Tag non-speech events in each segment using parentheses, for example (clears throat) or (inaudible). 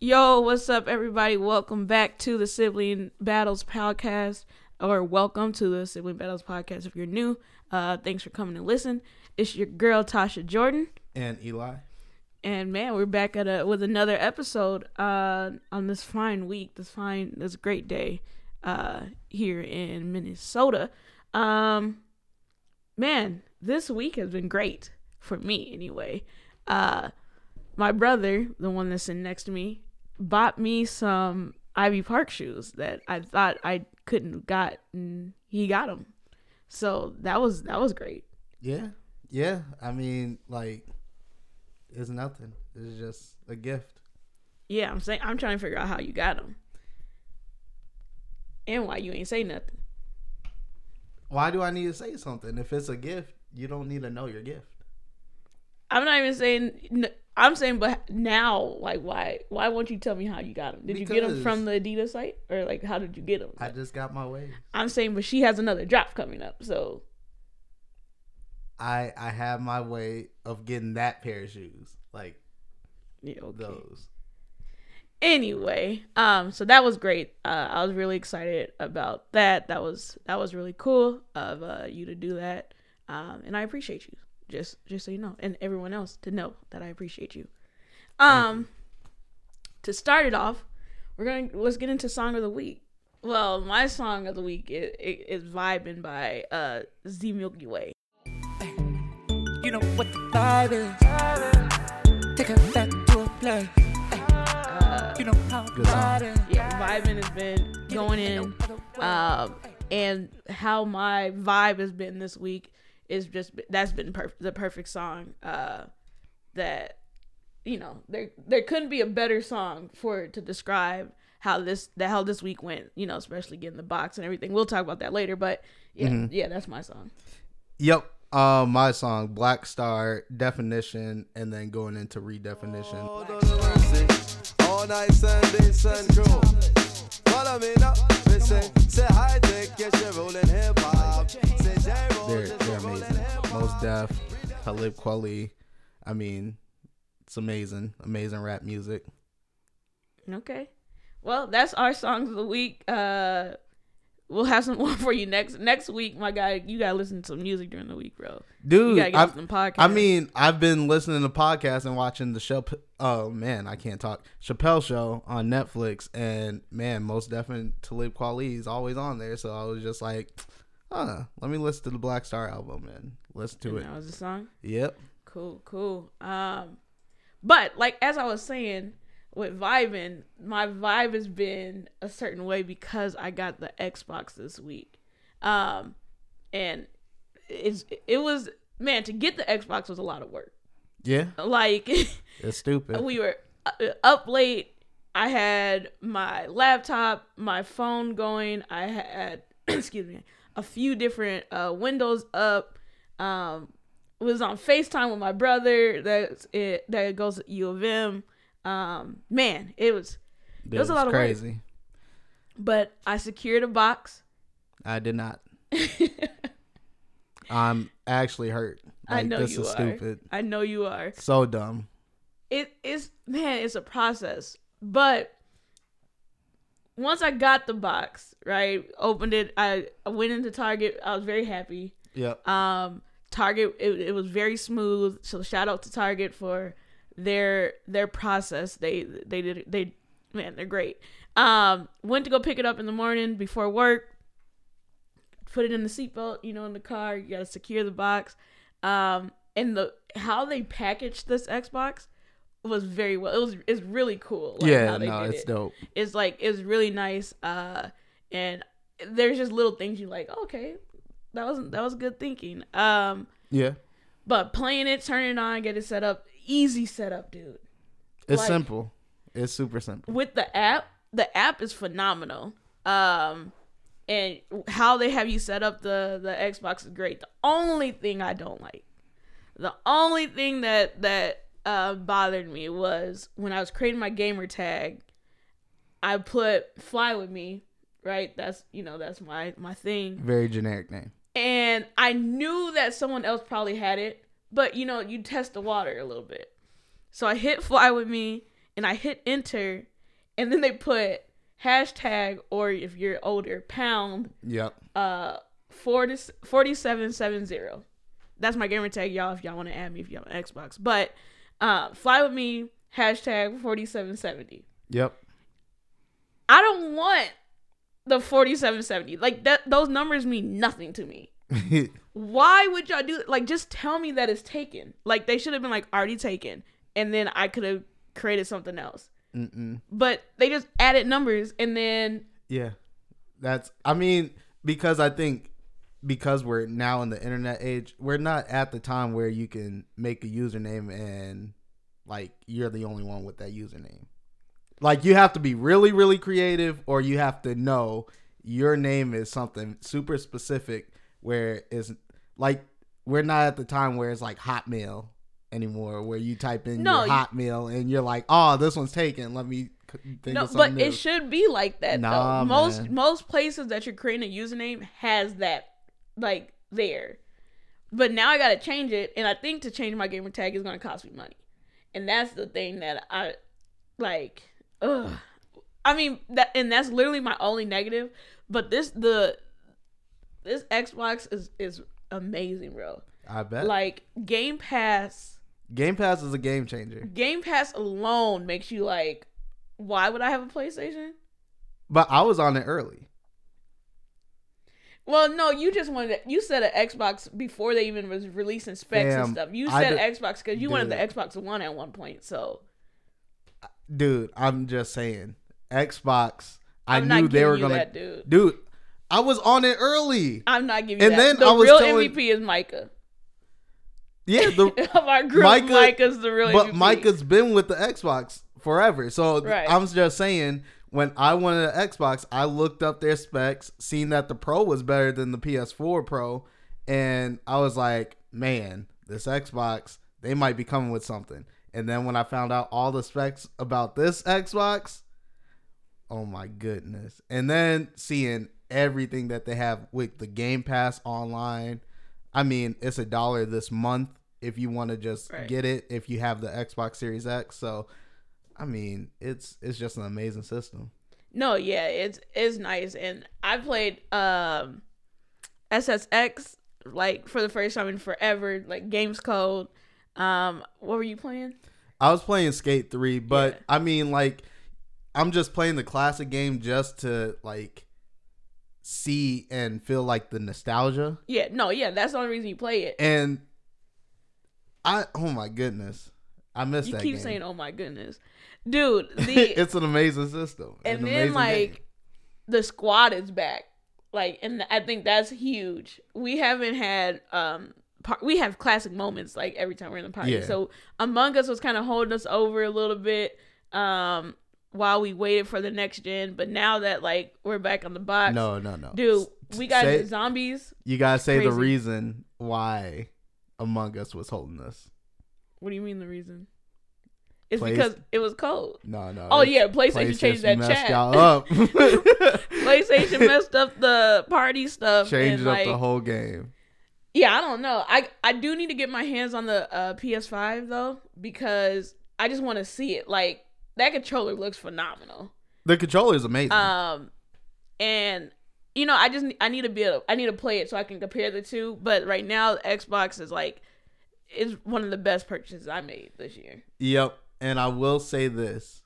Yo, what's up, everybody? Welcome back to the Sibling Battles podcast, or welcome to the Sibling Battles podcast. If you're new, uh, thanks for coming to listen. It's your girl Tasha Jordan, and Eli. and man, we're back at a with another episode uh, on this fine week, this fine, this great day uh, here in Minnesota. Um, man, this week has been great for me, anyway. Uh, my brother, the one that's sitting next to me, bought me some Ivy Park shoes that I thought I couldn't have got, and he got them. So that was that was great. Yeah, yeah. I mean, like, it's nothing. It's just a gift. Yeah, I'm saying I'm trying to figure out how you got them, and why you ain't say nothing. Why do I need to say something? If it's a gift, you don't need to know your gift. I'm not even saying. I'm saying, but now, like, why? Why won't you tell me how you got them? Did you get them from the Adidas site, or like, how did you get them? I just got my way. I'm saying, but she has another drop coming up, so I I have my way of getting that pair of shoes, like yeah, okay. those. anyway um so that was great uh i was really excited about that that was that was really cool of uh you to do that um and i appreciate you just just so you know and everyone else to know that i appreciate you. Um to start it off we're gonna let's get into song of the week. Well my song of the week is, is vibing by uh z milky way. You know what the vibe is. Take it back to a place. uh You know how Good song. yeah vibing has been going in um, and how my vibe has been this week is just that's been perf- the perfect song uh, that you know there there couldn't be a better song for to describe how this the how this week went you know especially getting the box and everything we'll talk about that later but yeah yeah that's my song Yep. Um, my song Black Star definition, and then going into redefinition. All all night Sundays and crew. Follow me now, listen, Def, Talib Kweli. I mean, it's amazing. Amazing rap music. okay well that's our songs of the week uh we'll have some (laughs) more for you next next week my guy you gotta listen to some music during the week bro You Dude, gotta get I, off them podcasts. I mean, I've been listening to podcasts and watching the show. Oh man, I can't talk. Chappelle show on Netflix, and man, most definitely Talib Kweli is always on there. So I was just like, huh, let me listen to the Black Star album and listen to And it. that was the song. Yep. Cool, cool. Um, but like as I was saying with vibing, my vibe has been a certain way because I got the Xbox this week. Um, and it's it was man to get the Xbox was a lot of work. Yeah, Like (laughs) it's stupid. we were uh, up late. I had my laptop, my phone going. I had, (clears throat) excuse me, a few different uh, windows up. Um, was on Facetime with my brother. That's it. That goes to U of M. Um, man, it was. it was a lot it's of crazy. But I secured a box. I did not. (laughs) I'm actually hurt. I Like, know this you is are. stupid. I know you are. So dumb. it is man it's a process but once i got the box right opened it i, I went into target. I was very happy. Yeah. um target it, it was very smooth. So shout out to target for their their process. They they did they man they're great. Um went to go pick it up in the morning before work. Put it in the seatbelt you know in the car. You gotta secure the box. Um and the how they packaged this xbox was very well it was it's really cool like, yeah, no, it's it dope. it's like it's really nice uh and there's just little things you like okay that wasn't that was good thinking um Yeah. but playing it turning it on get it set up easy setup dude It's Like- simple. It's super simple. with the app the app is phenomenal um and how they have you set up the the xbox is great the only thing i don't like the only thing that that uh bothered me was when i was creating my gamer tag i put fly with me right that's you know that's my my thing Very generic name. and I knew that someone else probably had it, but you know, you test the water a little bit. So I hit fly with me, and I hit enter, and then they put hashtag or if you're older pound Yep. uh 40, 4770. That's my gamer tag, y'all. If y'all want to add me, if you have an Xbox, but uh, fly with me hashtag 4770. Yep. I don't want the 4770. Like that those numbers mean nothing to me. (laughs) Why would y'all do like just tell me that it's taken? Like they should have been like already taken and then I could have created something else. Mm-mm. But they just added numbers and then Yeah. That's I mean, because I think because we're now in the internet age, we're not at the time where you can make a username and like you're the only one with that username. Like you have to be really, really creative or you have to know your name is something super specific where it's like we're not at the time where it's like Hotmail anymore where you type in No, your you- Hotmail and you're like, oh, this one's taken. Let me think no, but new. it should be like that Nah, though. Most man. most places that you're creating a username has that like there. But now I gotta change it, and I think to change my gamer tag is gonna cost me money, and that's the thing that I like. Ugh. I mean that, and that's literally my only negative. But this the this Xbox is is amazing, bro. I bet. Like Game Pass, Game Pass is a game changer. Game Pass alone makes you like, why would I have a PlayStation? But I was on it early. Well, no, you just wanted you said an Xbox before they even was releasing specs Fam, and stuff. You said d- Xbox because you wanted the Xbox One at one point. So Dude, I'm just saying. Xbox, I I'm knew they were going that, to dude. Dude, I was on it early. I'm not giving And that. then the I was real telling- MVP is Micah. Yeah, (laughs) the of our group, Micah- Micah's the real but MVP. Micah's been with the Xbox forever. So Right. I'm just saying when I wanted an Xbox, I looked up their specs, seen that the Pro was better than the PS4 Pro, and I was like, man, this Xbox, they might be coming with something. And then when I found out all the specs about this Xbox, oh my goodness. And then seeing everything that they have with the Game Pass online. I mean, it's a dollar this month if you want to just Right. get it if you have the Xbox Series X. So, I mean, it's it's just an amazing system. No, yeah, it's it's nice, and I played um SSX like for the first time in forever, like Games Code. Um, what were you playing? I was playing Skate 3, but Yeah. I mean like I'm just playing the classic game just to like see and feel like the nostalgia. Yeah, no, yeah, that's the only reason you play it. And I oh my goodness. I miss You that keep game. saying, "Oh my goodness, dude." (laughs) The it's an amazing system. and An then like game. the squad is back like and i think that's huge we haven't had um par- we have classic moments like every time we're in the party Yeah. so among us was kind of holding us over a little bit um while we waited for the next gen but now that like we're back on the box No, no, no. dude we got Say- zombies You gotta say the reason why Among Us was holding us. what do you mean the reason it's Plays- because it was cold No, no. oh yeah playstation, changed that messed chat y'all (laughs) up. (laughs) playstation (laughs) messed up the party stuff Changed up like, the whole game. Yeah, I don't know. I I do need to get my hands on the uh, PS5 though because I just want to see it. Like that controller looks phenomenal. The controller is amazing. Um, and you know, I just I need to be able, I need to play it so I can compare the two. But right now, Xbox is like is one of the best purchases I made this year. Yep. And I will say this.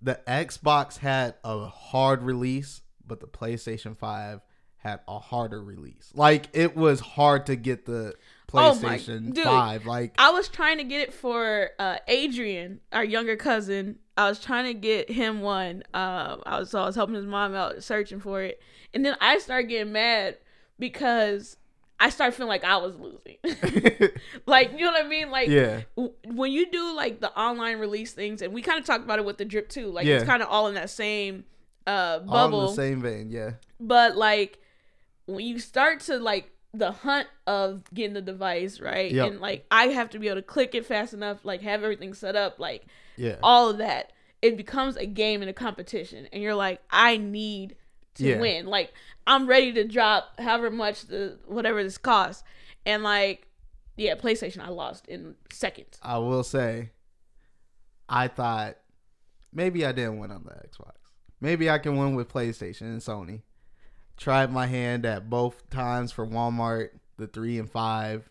The Xbox had a hard release, but the PlayStation 5 had a harder release. Like it was hard to get the Oh PlayStation dude. 5. Like I was trying to get it for uh, Adrian, our younger cousin. I was trying to get him one. Um, I was so I was helping his mom out searching for it, and then I started getting mad because I started feeling like I was losing. (laughs) (laughs) like you know what I mean? Like yeah. w- when you do like the online release things, and we kind of talked about it with the drip too. Like Yeah. it's kind of all in that same uh, All in bubble the same vein, yeah. but like when you start to like the hunt of getting the device right Yep. and like i have to be able to click it fast enough like have everything set up like Yeah. all of that it becomes a game and a competition and you're like i need to Yeah. win like i'm ready to drop however much the whatever this costs and like yeah playstation i lost in seconds I will say, I thought maybe I didn't win on the Xbox. Maybe I can win with PlayStation and Sony. Tried my hand at both times for Walmart, the three and five.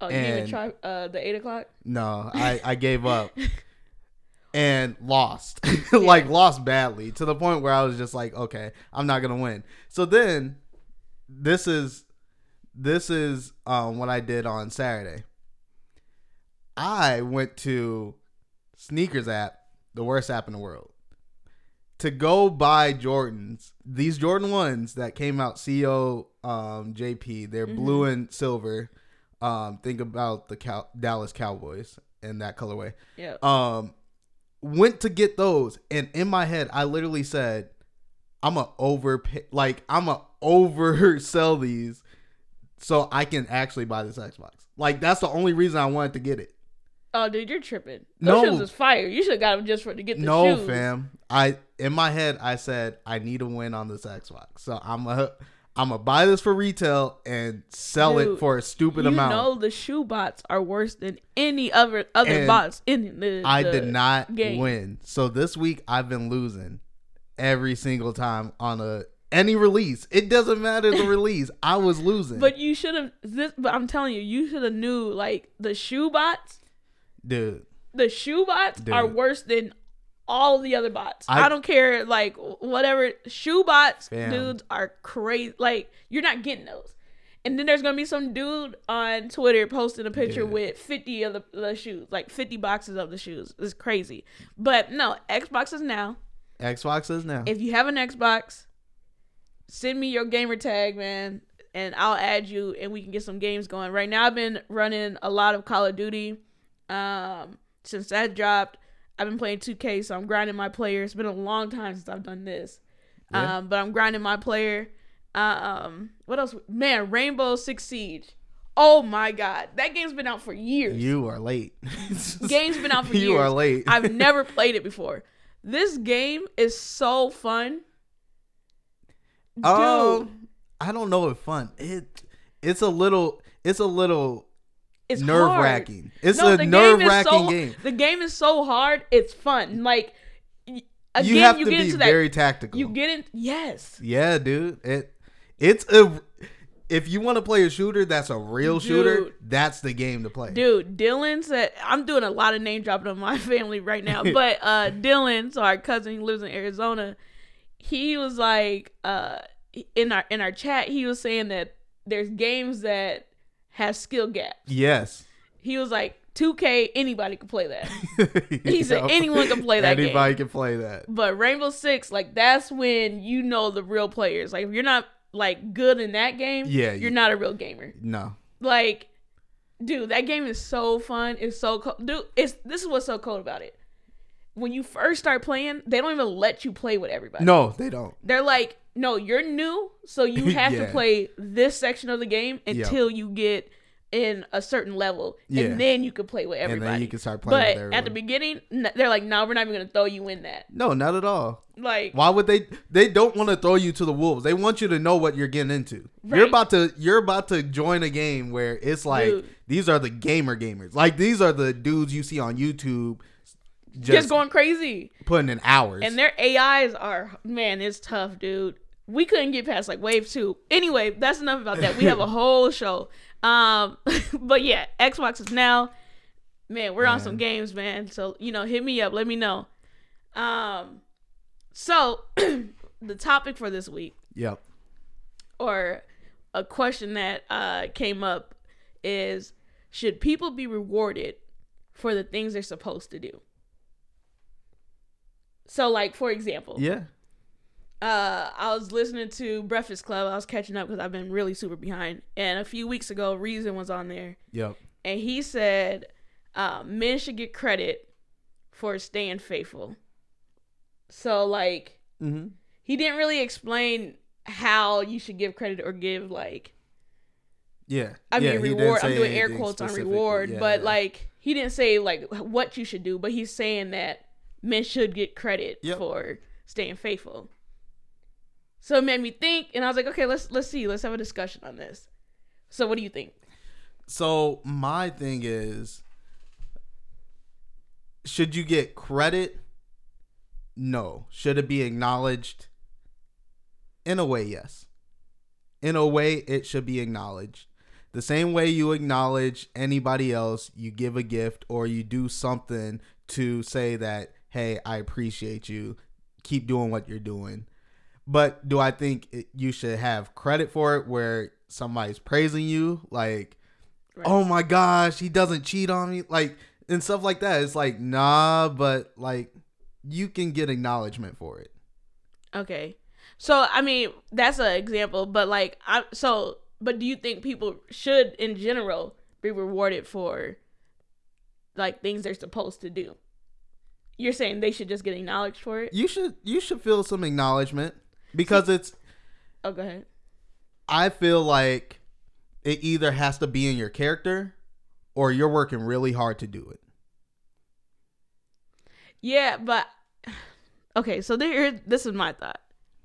Oh, you didn't even And- try uh, the eight o'clock? No, I, I gave up (laughs) and lost. (laughs) like lost badly to the point where I was just like, okay, I'm not gonna win. So then this is this is um what I did on Saturday. I went to sneakers app, the worst app in the world. To go buy Jordans, these Jordan ones that came out CO um JP, they're blue and silver. Um, think about the Cow- Dallas Cowboys in that colorway. Yeah. Um, went to get those, and in my head, I literally said, "I'm a over like I'm a oversell these, so I can actually buy this Xbox." Like that's the only reason I wanted to get it. Oh, dude, you're tripping. No. Those shoes is fire. You should have got them just for to get the no, shoes. fam. I in my head, I said I need a win on this Xbox, so I'm a. I'm gonna buy this for retail and sell it for a stupid you amount. know the shoe bots are worse than any other other And bots in the. I the did not game. win. So this week I've been losing every single time on a any release. It doesn't matter the (laughs) release. I was losing. But you should have this. But I'm telling you, you should have knew like the shoe bots. dude, The shoe bots are worse than all the other bots. I, I- don't care, like whatever shoe bots, Fam. dudes are crazy. Like you're not getting those. And then there's gonna be some dude on Twitter posting a picture Yeah. with 50 of the, the shoes, like 50 boxes of the shoes. It's crazy. But no, Xboxes now. Xbox is now. If you have an Xbox, send me your gamer tag, man, and I'll add you and we can get some games going. Right now I've been running a lot of Call of Duty. Um since that dropped, I've been playing 2K, so I'm grinding my player. It's been a long time since I've done this. Yeah. Um but I'm grinding my player. Um what else? Man, Rainbow Six Siege. Oh my god. That game's been out for years. you are late. (laughs) Game's been out for you years. (laughs) You are late. I've (laughs) never played it before. This game is so fun. Dude, um, I don't know if fun. It it's a little it's a little it's nerve wracking. It's No, a game nerve wracking so- game. The game is so hard. It's fun. Like again, you have you to get be into that. very tactical. you get in. Yes, Yeah, dude. It it's a if you want to play a shooter that's a real shooter, that's the game to play. dude. Dylan said, "I'm doing a lot of name dropping on my (laughs) family right now." but uh (laughs) Dylan, so our cousin, he lives in Arizona. He was like, uh, in our in our chat, he was saying that there's games that have skill gaps. Yes. He was like, 2K, anybody can play that. (laughs) He said anyone can play that game. Anybody can play that. But Rainbow Six, like that's when you know the real players. Like if you're not like good in that game, Yeah, you're you- not a real gamer. No. Like, dude, that game is so fun. It's so cool. Dude, it's this is what's so cool about it. When you first start playing, they don't even let you play with everybody. No, they don't. They're like, no, you're new, so you (laughs) have to play this section of the game Yep. until you get in a certain level, Yeah. and then you can play with And everybody. then you can start playing but at the beginning, they're like, no, we're not even gonna throw you in that. No, not at all. Like, Why would they they don't want to throw you to the wolves. They want you to know what you're getting into. You're about to you're about to join a game where it's like Dude. these are the gamer gamers. Like these are the dudes you see on YouTube just, just going crazy. putting in hours. And their AIs are man, it's tough, dude. We couldn't get past like wave two. Anyway, that's enough about that. We have a (laughs) whole show. Um, (laughs) but yeah, Xbox is now. Man, we're on some games, man. So you know, hit me up. Let me know. Um, so (clears throat) the topic for this week, Yep. or a question that uh came up, is should people be rewarded for the things they're supposed to do? So, like for example, Yeah. Uh, I was listening to Breakfast Club. I was catching up because I've been really super behind. And a few weeks ago, Reason was on there, Yep. and he said uh, men should get credit for staying faithful. So, like, Mm-hmm. he didn't really explain how you should give credit or give like Yeah. I mean reward. I'm doing air quotes on reward, Yeah, but yeah. like he didn't say like what you should do, but he's saying that men should get credit Yep. for staying faithful. So it made me think, and I was like, okay, let's let's see, let's have a discussion on this. So what do you think? So my thing is, should you get credit No. Should it be acknowledged? In a way, yes. In a way, it should be acknowledged. The same way you acknowledge anybody else, you give a gift or you do something to say that, hey, I appreciate you. Keep doing what you're doing. But do I think it, you should have credit for it where somebody's praising you? Like, Right. oh my gosh, he doesn't cheat on me. Like, and stuff like that. It's like, nah, but like, you can get acknowledgement for it. Okay. So I mean, that's an example, but like I so but do you think people should in general be rewarded for like things they're supposed to do? You're saying they should just get acknowledged for it? You should you should feel some acknowledgement because it's Oh, go ahead. I feel like it either has to be in your character or you're working really hard to do it. Yeah, but (sighs) okay, so there this is my thought.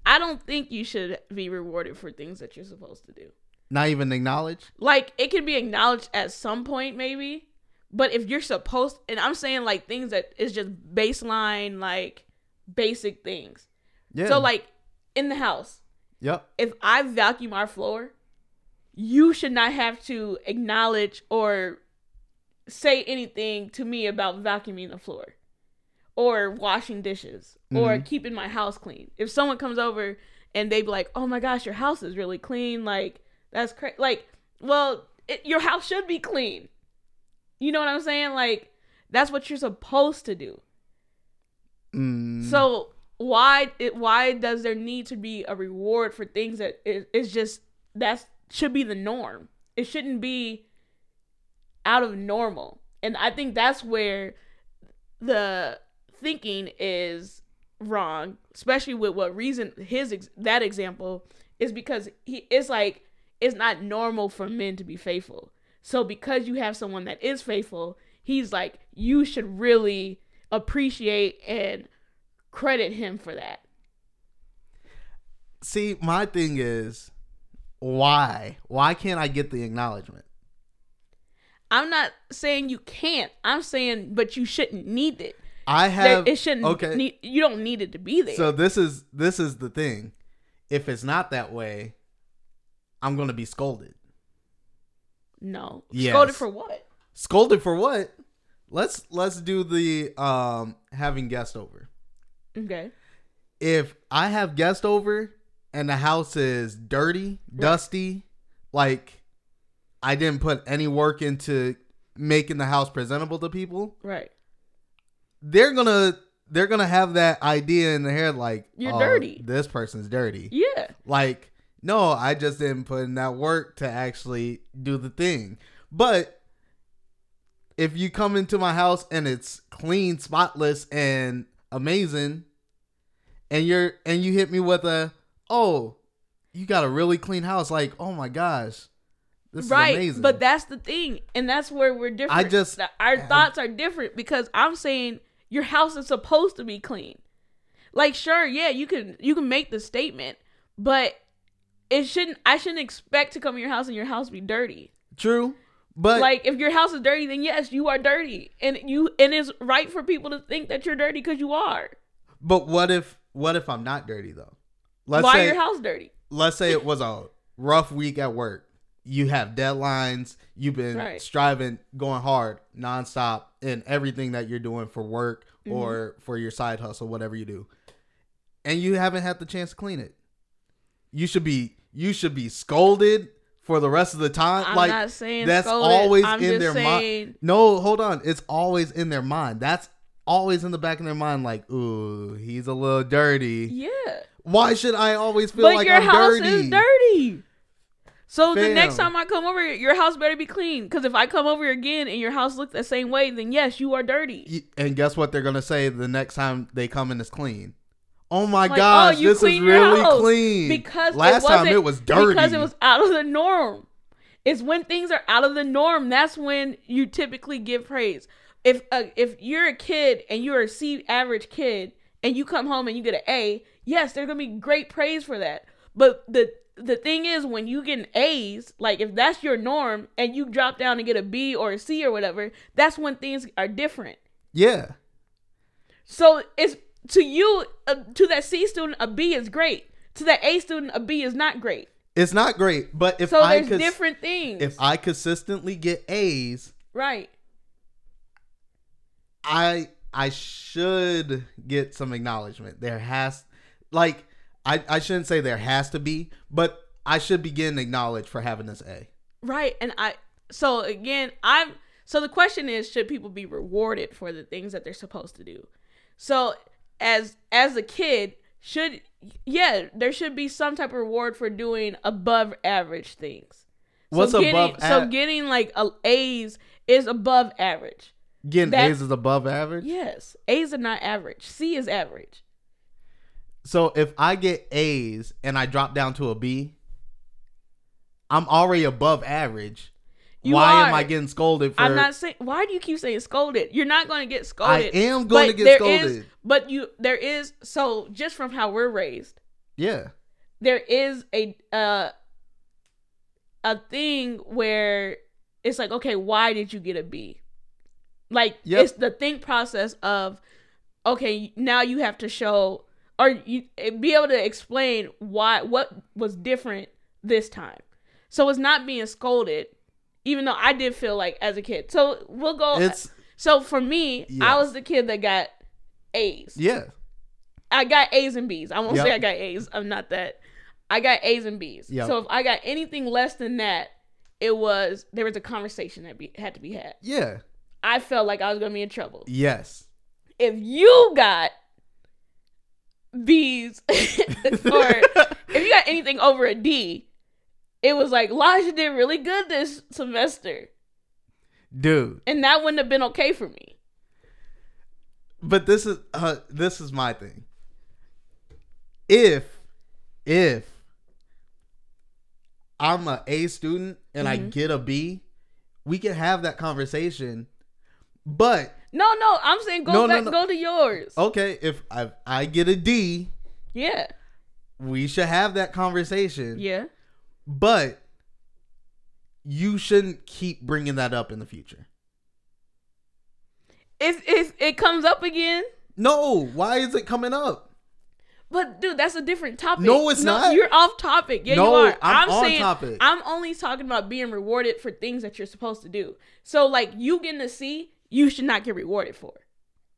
I don't think you should be rewarded for things that you're supposed to do. Not even acknowledge. like it can be acknowledged at some point maybe but if you're supposed and i'm saying like things that is just baseline like basic things Yeah. so like in the house Yep. if i vacuum our floor you should not have to acknowledge or say anything to me about vacuuming the floor or washing dishes or Mhm. keeping my house clean. If someone comes over and they be like, "Oh my gosh, your house is really clean," like that's crazy. Like, well, it, your house should be clean. You know what I'm saying? Like, that's what you're supposed to do. Mm, So why it why does there need to be a reward for things that is is just that should be the norm. It shouldn't be out of normal. And I think that's where the thinking is wrong, especially with what reason his that example is because he it's like it's not normal for men to be faithful. So because you have someone that is faithful, he's like you should really appreciate and credit him for that. see, my thing is why? Why can't I get the acknowledgement? I'm not saying you can't. I'm saying but you shouldn't need it. I have it shouldn't okay. need you don't need it to be there. So this is this is the thing. If it's not that way, I'm gonna be scolded. no. Yes. Scolded for what? Scolded for what? Let's let's do the um having guest over. Okay. If I have guest over and the house is dirty, dusty, like I didn't put any work into making the house presentable to people, Right. they're gonna they're gonna have that idea in their head like You're "Oh, dirty." This person's dirty. Yeah. Like, no, I just didn't put in that work to actually do the thing. But if you come into my house and it's clean, spotless, and amazing, and you're and you hit me with a, oh, you got a really clean house, like, oh my gosh, this right. is amazing. But that's the thing. And that's where we're different. I just- our thoughts are different because I'm saying your house is supposed to be clean. Like sure, yeah, you can you can make the statement, but it shouldn't I shouldn't expect to come in your house and your house be dirty. true, but like if your house is dirty, then yes, you are dirty, and you and it's right for people to think that you're dirty because you are. but what if what if I'm not dirty though? Let's Why say your house dirty? let's say it was a rough week at work. You have deadlines. You've been Right. striving, going hard, nonstop in everything that you're doing for work Mm-hmm. or for your side hustle, whatever you do, and you haven't had the chance to clean it. You should be you should be scolded for the rest of the time. I'm like not saying that's scolded. always I'm in their saying- mind. No, hold on. It's always in their mind. That's always in the back of their mind. Like, ooh, he's a little dirty. Yeah. Why should I always feel but like your I'm house dirty? is dirty. So the next time I come over, your house better be clean. Because if I come over again and your house looks the same way, then yes, you are dirty. And guess what they're gonna say the next time they come in is clean. Oh my Like, oh, gosh, oh, you this is clean your really house. clean. Because last it time it was dirty. Because it was out of the norm. It's when things are out of the norm that's when you typically give praise. If uh, if you're a kid and you're a C average kid and you come home and you get an A, yes, there's gonna be great praise for that. But the the thing is when you get an A's, like if that's your norm and you drop down and get a B or a C or whatever, that's when things are different. yeah. So it's to you, uh, to that C student, a B is great. To that A student, a B is not great. It's not great, but if So I there's could, different things. if I consistently get A's, right. I I should get some acknowledgement. There has like I I shouldn't say there has to be, but I should be getting acknowledged for having this A. Right. And I so again, I'm so the question is should people be rewarded for the things that they're supposed to do? So as as a kid, should yeah, there should be some type of reward for doing above average things. What's so getting, above so getting like a A's is above average. Getting A's is above average. Yes. A's are not average. C is average. So if I get A's and I drop down to a B, I'm already above average. You Why am. I getting scolded for I'm not saying why do you keep saying scolded? You're not going to get scolded. I am going to get there scolded. is- but you there is so just from how we're raised, yeah. there is a uh a thing where it's like, okay, why did you get a B? Like Yep. it's the think process of okay, now you have to show or you eh, be able to explain why what was different this time. So it's not being scolded, even though I did feel like as a kid. So we'll go. It's so for me, I was the kid that got A's. yeah. I got A's and B's. I won't Yep. say I got A's. I'm not that. I got A's and B's. Yep. So if I got anything less than that, it was there was a conversation that be, had to be had. Yeah. I felt like I was gonna be in trouble. Yes. If you got B's (laughs) or (laughs) if you got anything over a D, it was like Elijah did really good this semester, Dude. and that wouldn't have been okay for me. But this is uh this is my thing. If if I'm a A student and I Mm-hmm. get a B, we can have that conversation. But No, no, I'm saying go No, no, back, no. go to yours. okay, if I I get a D, Yeah, we should have that conversation. yeah. But you shouldn't keep bringing that up in the future. If if it comes up again, No, why is it coming up? But dude, that's a different topic. No, it's not. You're off topic. Yeah, No, you are. I'm on saying topic. I'm only talking about being rewarded for things that you're supposed to do. So like you getting a C, you should not get rewarded for.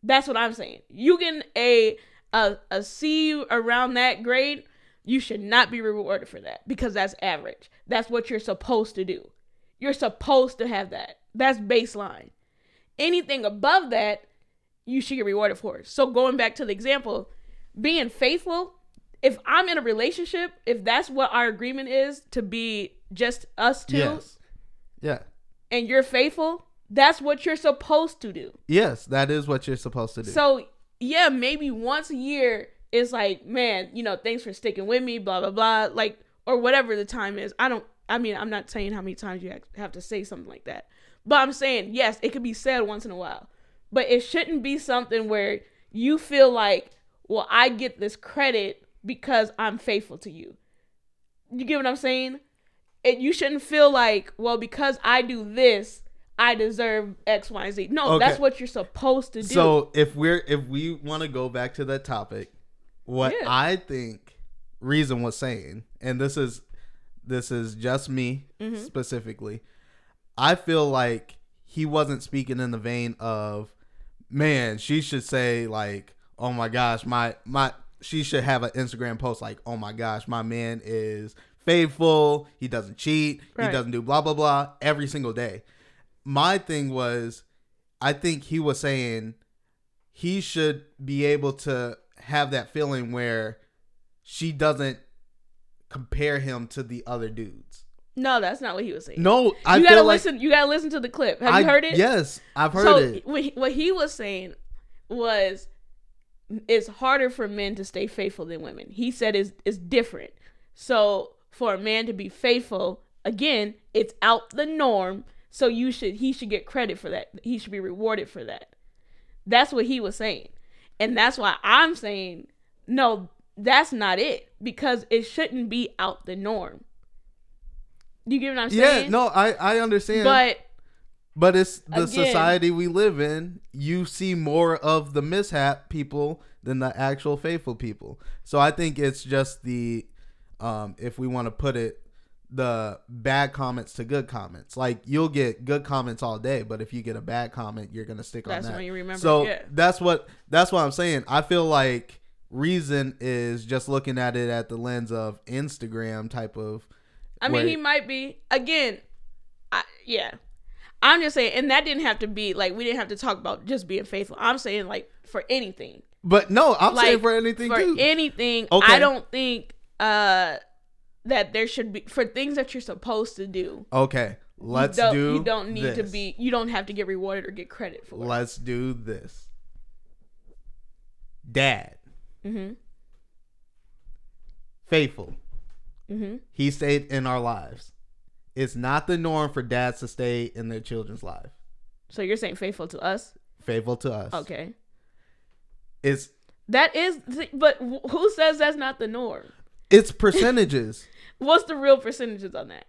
That's what I'm saying. You getting a a a C around that grade, you should not be rewarded for that because that's average. That's what you're supposed to do. You're supposed to have that. That's baseline. Anything above that, you should get rewarded for. So going back to the example, being faithful, if I'm in a relationship, if that's what our agreement is to be just us two Yes. Yeah. and you're faithful, that's what you're supposed to do. Yes, that is what you're supposed to do. So, yeah, maybe once a year it's like, man, you know, thanks for sticking with me, blah blah blah, like or whatever the time is. I don't I mean, I'm not saying how many times you have to say something like that. But I'm saying, yes, it could be said once in a while. But it shouldn't be something where you feel like, well, I get this credit because I'm faithful to you. You get what I'm saying? It, you shouldn't feel like, well, because I do this, I deserve X, Y, and Z. No, Okay. that's what you're supposed to do. So if we're if we want to go back to that topic, what Yeah. I think Reason was saying, and this is this is just me Mm-hmm. specifically, I feel like he wasn't speaking in the vein of, man, she should say like, oh my gosh, my my she should have an Instagram post like, oh my gosh, my man is faithful, he doesn't cheat, Right. he doesn't do blah blah blah every single day. My thing was, I think he was saying he should be able to have that feeling where she doesn't compare him to the other dudes. no, that's not what he was saying. No, I you gotta like listen. You gotta listen to the clip. Have I, you heard it? Yes, I've heard so it. What, what he was saying was, it's harder for men to stay faithful than women. He said it's it's different. So for a man to be faithful, again, it's out the norm. So you should he should get credit for that. He should be rewarded for that. That's what he was saying, and that's why I'm saying no. That's not it because it shouldn't be out the norm. You get what I'm saying? Yeah, no, I I understand. But But it's the Again. society we live in. You see more of the mishap people than the actual faithful people. So I think it's just the, um, if we want to put it, the bad comments to good comments. Like you'll get good comments all day, but if you get a bad comment, you're gonna stick That's on that. when you remember, So yeah. that's what that's what I'm saying. I feel like reason is just looking at it at the lens of Instagram type of. I mean, he might be again. I, yeah, I'm just saying, and that didn't have to be like we didn't have to talk about just being faithful. I'm saying like for anything, But no, I'm like saying for anything for too. anything. Okay. I don't think uh that there should be for things that you're supposed to do. Okay, let's you don't. You don't need to be. You don't have to get rewarded or get credit for. Let's do this. Dad, Mhm. faithful. Mhm. He stayed in our lives. It's not the norm for dads to stay in their children's life. So you're saying faithful to us? Faithful to us. Okay. It's That is, but who says that's not the norm? it's percentages. What's the real percentages on that?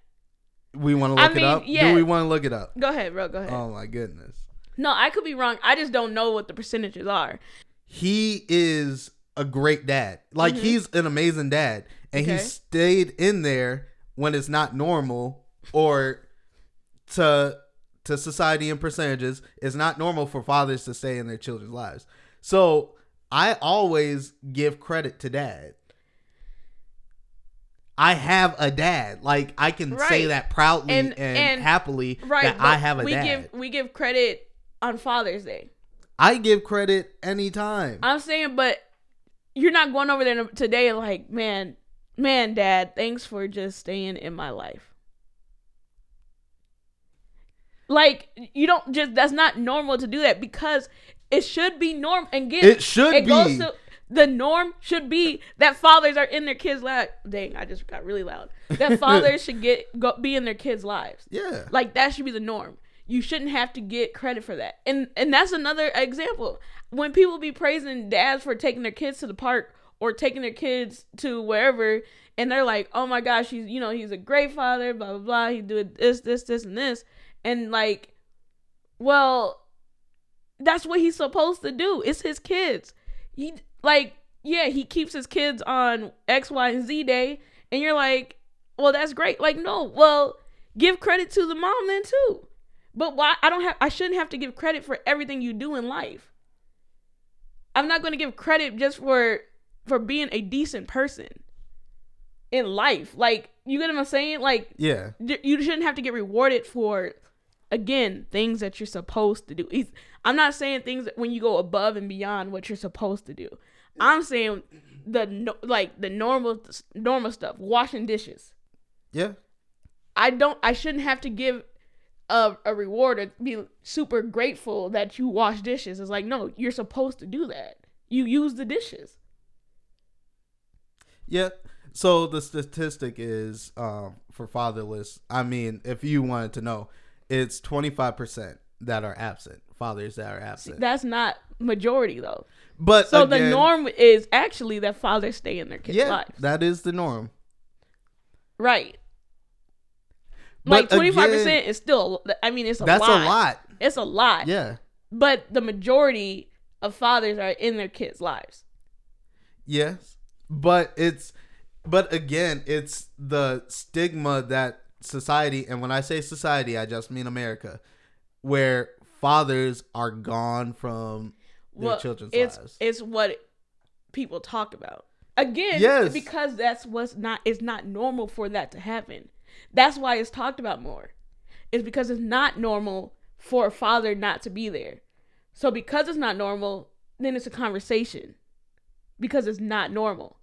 we want to I look mean, it up. yeah. Do we want to look it up? Go ahead, bro. Go ahead. Oh my goodness. no, I could be wrong. I just don't know what the percentages are. he is a great dad. Like he's an amazing dad, and he Mm-hmm. Stayed in there when it's not normal or to to society and percentages. It's not normal for fathers to stay in their children's lives. So I always give credit to dad. I have a dad. Like I can say that proudly and, And- and- happily Right. that I have a we dad. give we give credit on Father's Day. I give credit anytime. I'm saying, but you're not going over there today like, man, man, Dad, thanks for just staying in my life. Like you don't just that's not normal to do that because it should be normal and get It should it goes be. to the norm should be that fathers are in their kids' lives. Dang, I just got really loud. That (laughs) fathers should get go, be in their kids' lives. yeah. Like that should be the norm. You shouldn't have to get credit for that. And and that's another example. When people be praising dads for taking their kids to the park or taking their kids to wherever and they're like, "Oh my gosh, he's you know, he's a great father, blah blah blah. He did this this this and this." And like well, that's what he's supposed to do. It's his kids. He like yeah, he keeps his kids on X, Y, and Z day, and you're like, well, that's great. Like, no, well, give credit to the mom then too. But why I don't have I shouldn't have to give credit for everything you do in life. I'm not going to give credit just for for being a decent person in life. Like, you get what I'm saying? Like, Yeah. you shouldn't have to get rewarded for again things that you're supposed to do i'm not saying things that when you go above and beyond what you're supposed to do i'm saying the like the normal normal stuff washing dishes Yeah. i don't i shouldn't have to give a, a reward or be super grateful that you wash dishes it's like no you're supposed to do that you use the dishes Yeah. So the statistic is um, for fatherless. I mean, if you wanted to know, it's twenty five percent that are absent. Fathers that are absent. that's not majority though but so the norm is actually that fathers stay in their kids yeah, lives that is the norm. Right. But like twenty five percent is still. I mean, it's a That's lot. a lot. It's a lot. Yeah. But the majority of fathers are in their kids' lives. Yes. But it's but again, it's the stigma that society and when I say society, I just mean America, where fathers are gone from their Well, children's it's lives. it's what people talk about. Again, Yes. because that's what's not. It's not normal for that to happen. That's why it's talked about more. It's because it's not normal for a father not to be there. So because it's not normal, then it's a conversation. Because it's not normal.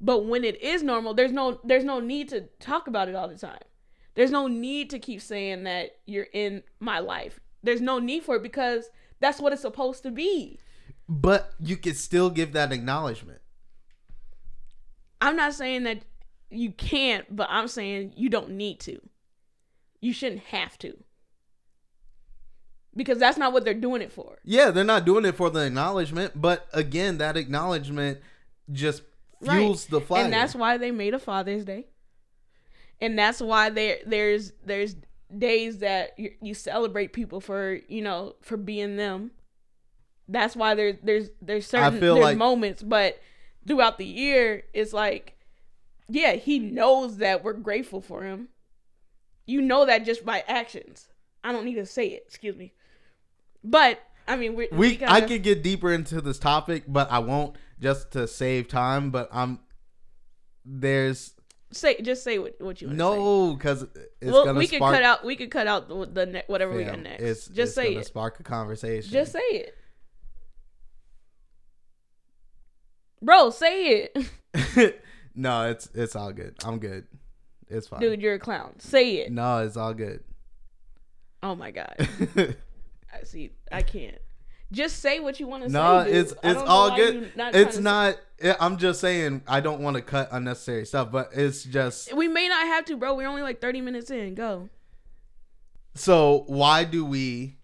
But when it is normal, there's no there's no need to talk about it all the time. There's no need to keep saying that you're in my life. There's no need for it because that's what it's supposed to be. But you can still give that acknowledgement. I'm not saying that you can't, but I'm saying you don't need to. You shouldn't have to. Because that's not what they're doing it for. Yeah, they're not doing it for the acknowledgement, but again, that acknowledgement just fuels the fire. And that's why they made a Father's Day. And that's why there there's there's days that you, celebrate people for you know for being them. That's why there's there's there's certain there's like- moments, but throughout the year, it's like, yeah, he knows that we're grateful for him. You know that just by actions. I don't need to say it. Excuse me. But I mean, we we kinda- I could get deeper into this topic, but I won't just to save time. But I'm there's say just say what, what you want to say. no because it's Well, gonna we could cut out. We could cut out the, the ne- whatever we got next. It's just it's say gonna it. Spark a conversation. Just say it, bro. Say it, (laughs) no, it's it's all good. I'm good. It's fine. dude. You're a clown. Say it. No, it's all good. Oh my god. (laughs) I see. I can't. Just say what you want to no, say. No, it's it's all good. not it's not. it- I'm just saying I don't want to cut unnecessary stuff, but it's just we may not have to, bro. We're only like 30 minutes in. Go. so. Why do we,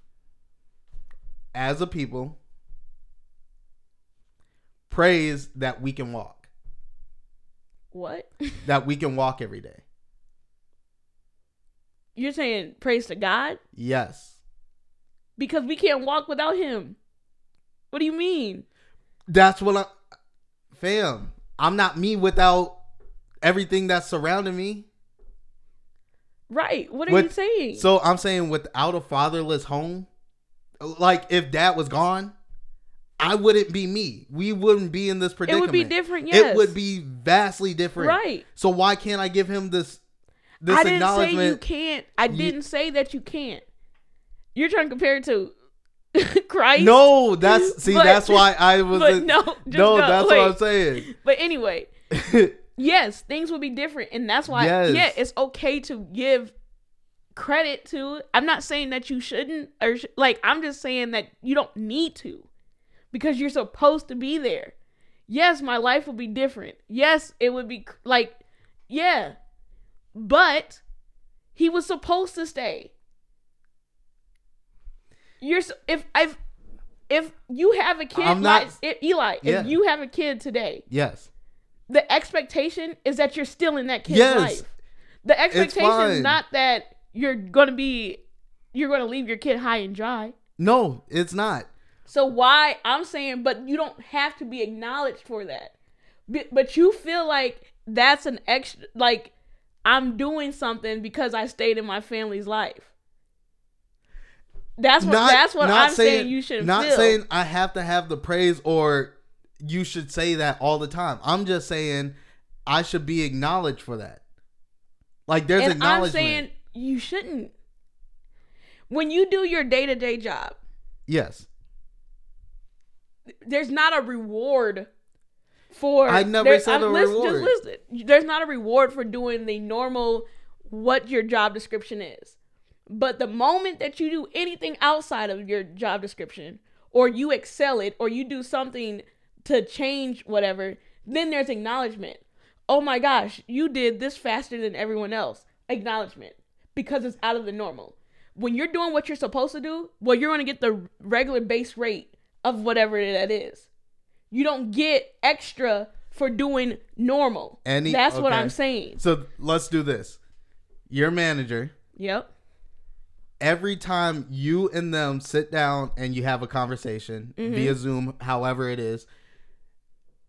as a people, praise that we can walk, What? (laughs) that we can walk every day? You're saying praise to God Yes, because we can't walk without Him. What do you mean? that's what I'm. fam. I'm not me without everything that's surrounding me. Right. What are you saying? So I'm saying without a fatherless home, like if dad was gone, I wouldn't be me. We wouldn't be in this predicament. it would be different. Yes. It would be vastly different. Right. So why can't I give him this this I didn't say you can't. I didn't say that you can't. You're trying to compare it to (laughs) Christ. No, that's see, But- that's why I was (laughs) but no, (laughs) no, go. that's Wait. what I'm saying. But anyway, yes, things will be different, and that's why. Yes. Yeah, it's okay to give credit to. I'm not saying that you shouldn't, or sh- like I'm just saying that you don't need to, because you're supposed to be there. Yes, my life will be different. Yes, it would be like, yeah, but he was supposed to stay. You're if if if you have a kid, I'm not- like, Eli, Yeah. if you have a kid today, yes. the expectation is that you're still in that kid's Yes. life. The expectation is not that you're gonna be you're gonna leave your kid high and dry. No, it's not. So why I'm saying, but you don't have to be acknowledged for that. But, but you feel like that's an extra like I'm doing something because I stayed in my family's life. That's what that's what I'm saying, saying, you should Not feel. saying I have to have the praise or you should say that all the time. I'm just saying I should be acknowledged for that. Like there's and I'm acknowledgement. saying you shouldn't. When you do your day to day job, yes. there's not a reward for I never there- said I'm- a listen- reward. Just listen. There's not a reward for doing the normal what your job description is. But the moment that you do anything outside of your job description, or you excel it, or you do something to change whatever, then there's acknowledgement. Oh my gosh, you did this faster than everyone else. Acknowledgement because it's out of the normal. When you're doing what you're supposed to do, well, you're going to get the regular base rate of whatever that is. You don't get extra for doing normal. Any- That's what. I'm saying. So let's do this. Your manager, Yep. Every time you and them sit down and you have a conversation Mm-hmm. via Zoom, however it is,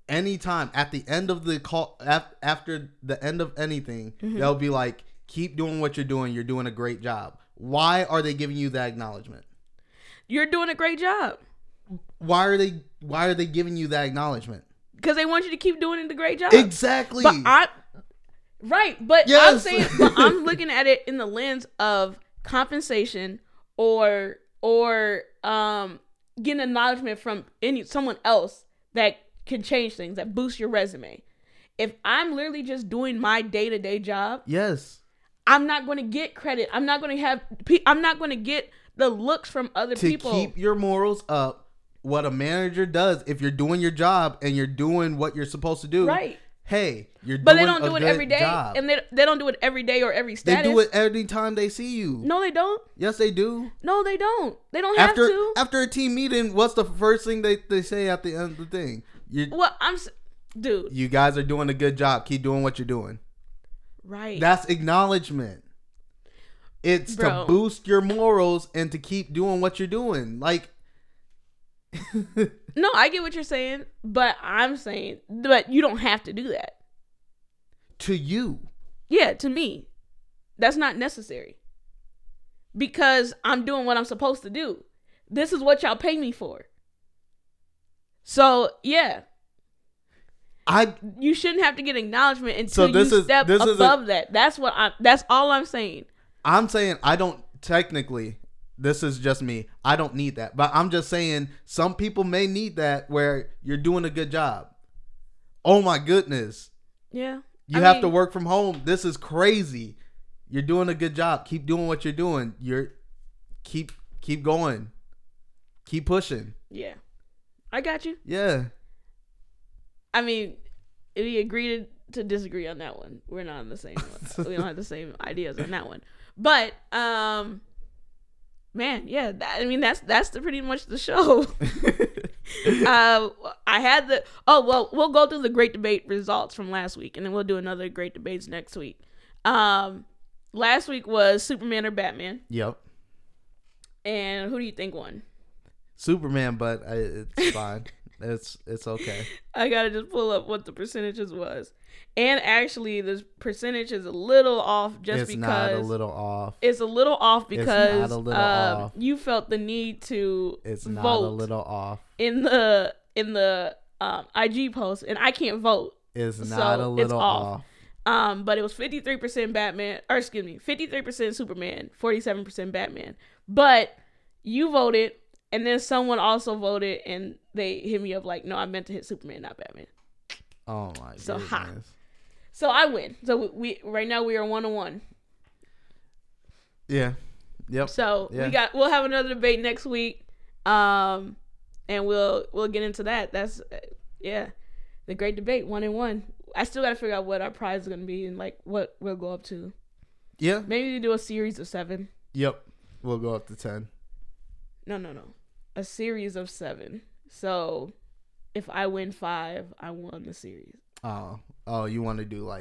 anytime at the end of the call, af- after the end of anything, Mm-hmm. they'll be like, keep doing what you're doing. You're doing a great job. Why are they giving you that acknowledgement? You're doing a great job Why are they why are they giving you that acknowledgement? because they want you to keep doing the great job. Exactly. But I, right? But I'm saying, but I'm looking at it in the lens of compensation or or um getting acknowledgement from any someone else that can change things that boost your resume. If I'm literally just doing my day to day job, yes. I'm not going to get credit. I'm not going to have. pe- I'm not going to get the looks from other to people. keep your morals up what a manager does if you're doing your job and you're doing what you're supposed to do Right. Hey you're but doing they don't a do it every day, job. and they they don't do it every day or every status. they do it every time they see you No, they don't. yes they do No, they don't. They don't after have to. after a team meeting what's the first thing they, they say at the end of the thing you well, I'm, dude. you guys are doing a good job keep doing what you're doing Right. that's acknowledgement It's Bro. to boost your morals and to keep doing what you're doing. Like (laughs) No, I get what you're saying, but I'm saying, but you don't have to do that. to you. Yeah, to me, that's not necessary because I'm doing what I'm supposed to do. This is what y'all pay me for. So yeah, I you shouldn't have to get acknowledgement until So this you is- step this is a- above that. That's what I. That's all I'm saying. I'm saying I don't technically this is just me. I don't need that. But I'm just saying some people may need that where you're doing a good job. Oh my goodness. Yeah, You I have to work from home. This is crazy. You're doing a good job. Keep doing what you're doing. You're keep keep going. Keep pushing. Yeah, I got you. Yeah. I mean, we agreed to, to disagree on that one, we're not on the same. we don't have the same ideas on that one. But um, man, yeah, that, I mean that's that's the, pretty much the show. (laughs) uh, I had the oh well, we'll go through the great debate results from last week, and then we'll do another great debates next week. Um, last week was Superman or Batman, Yep. and who do you think won? Superman, but I, it's fine. (laughs) it's it's okay. I gotta just pull up what the percentages was, and actually the percentage is a little off just it's because not a little off. it's a little off not because a little um, off. you felt the need to It's not vote a little off. in the in the um, IG post, and I can't vote. It's So, not a it's little off. off. Um, but it was fifty three percent Batman, or excuse me, fifty three percent Superman, forty seven percent Batman. But you voted, and then someone also voted, and they hit me up like, "No, I meant to hit Superman, not Batman." Oh my god. So, goodness. ha. So I win. So we, we right now we are one on one. Yeah. Yep. So Yeah. we got we'll have another debate next week, um, and we'll we'll get into that. That's uh, yeah, the great debate, one and one. I still got to figure out what our prize is gonna be and like what we'll go up to. Yeah. Maybe we do a series of seven. Yep. We'll go up to ten. No, no, no, a series of seven. So if I win five, I won the series. Oh. Oh, you want to do like